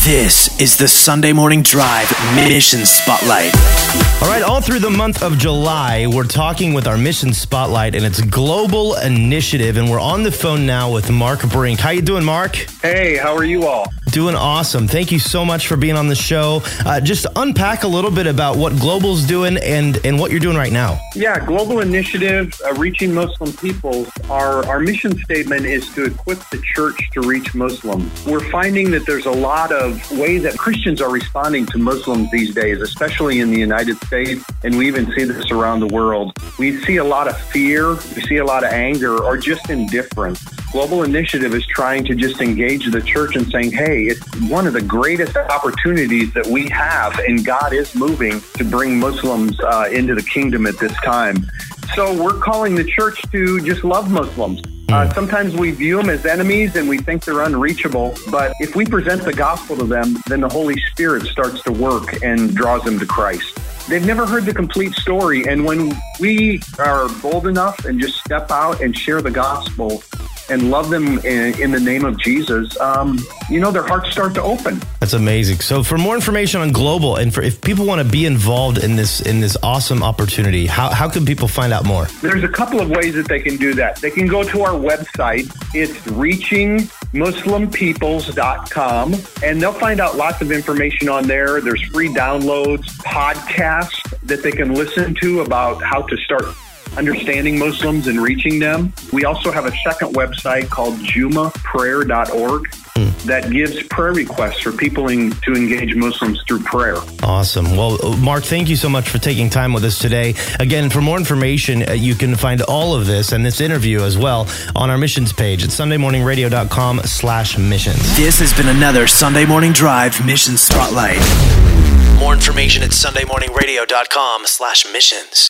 This is the Sunday Morning Drive Mission Spotlight. All right, all through the month of July, we're talking with our Mission Spotlight, and it's a global initiative. And we're on the phone now with Mark Brink. How you doing, Mark? Hey, how are you all? Doing awesome. Thank you so much for being on the show. Uh, just unpack a little bit about what Global's doing and and what you're doing right now. Yeah, Global Initiative, uh, reaching Muslim peoples. Our our mission statement is to equip the church to reach Muslims. We're finding that there's a lot of ways that Christians are responding to Muslims these days, especially in the United States, and we even see this around the world. We see a lot of fear, we see a lot of anger, or just indifference. Global Initiative is trying to just engage the church and saying, hey, it's one of the greatest opportunities that we have, and God is moving to bring Muslims uh, into the kingdom at this time. So we're calling the church to just love Muslims. Uh, sometimes we view them as enemies and we think they're unreachable, but if we present the gospel to them, then the Holy Spirit starts to work and draws them to Christ. They've never heard the complete story, and when we are bold enough and just step out and share the gospel, and love them in, in the name of Jesus, um, you know, their hearts start to open. That's amazing. So, for more information on Global, and for if people want to be involved in this in this awesome opportunity, how how can people find out more? There's a couple of ways that they can do that. They can go to our website. It's reachingmuslimpeoples.com, and they'll find out lots of information on there. There's free downloads, podcasts that they can listen to about how to start understanding Muslims and reaching them. We also have a second website called jumaprayer.org mm. that gives prayer requests for people in, to engage Muslims through prayer. Awesome. Well, Mark, thank you so much for taking time with us today. Again, for more information, uh, you can find all of this and this interview as well on our missions page at sundaymorningradio.com slash missions. This has been another Sunday Morning Drive Mission Spotlight. More information at sundaymorningradio.com slash missions.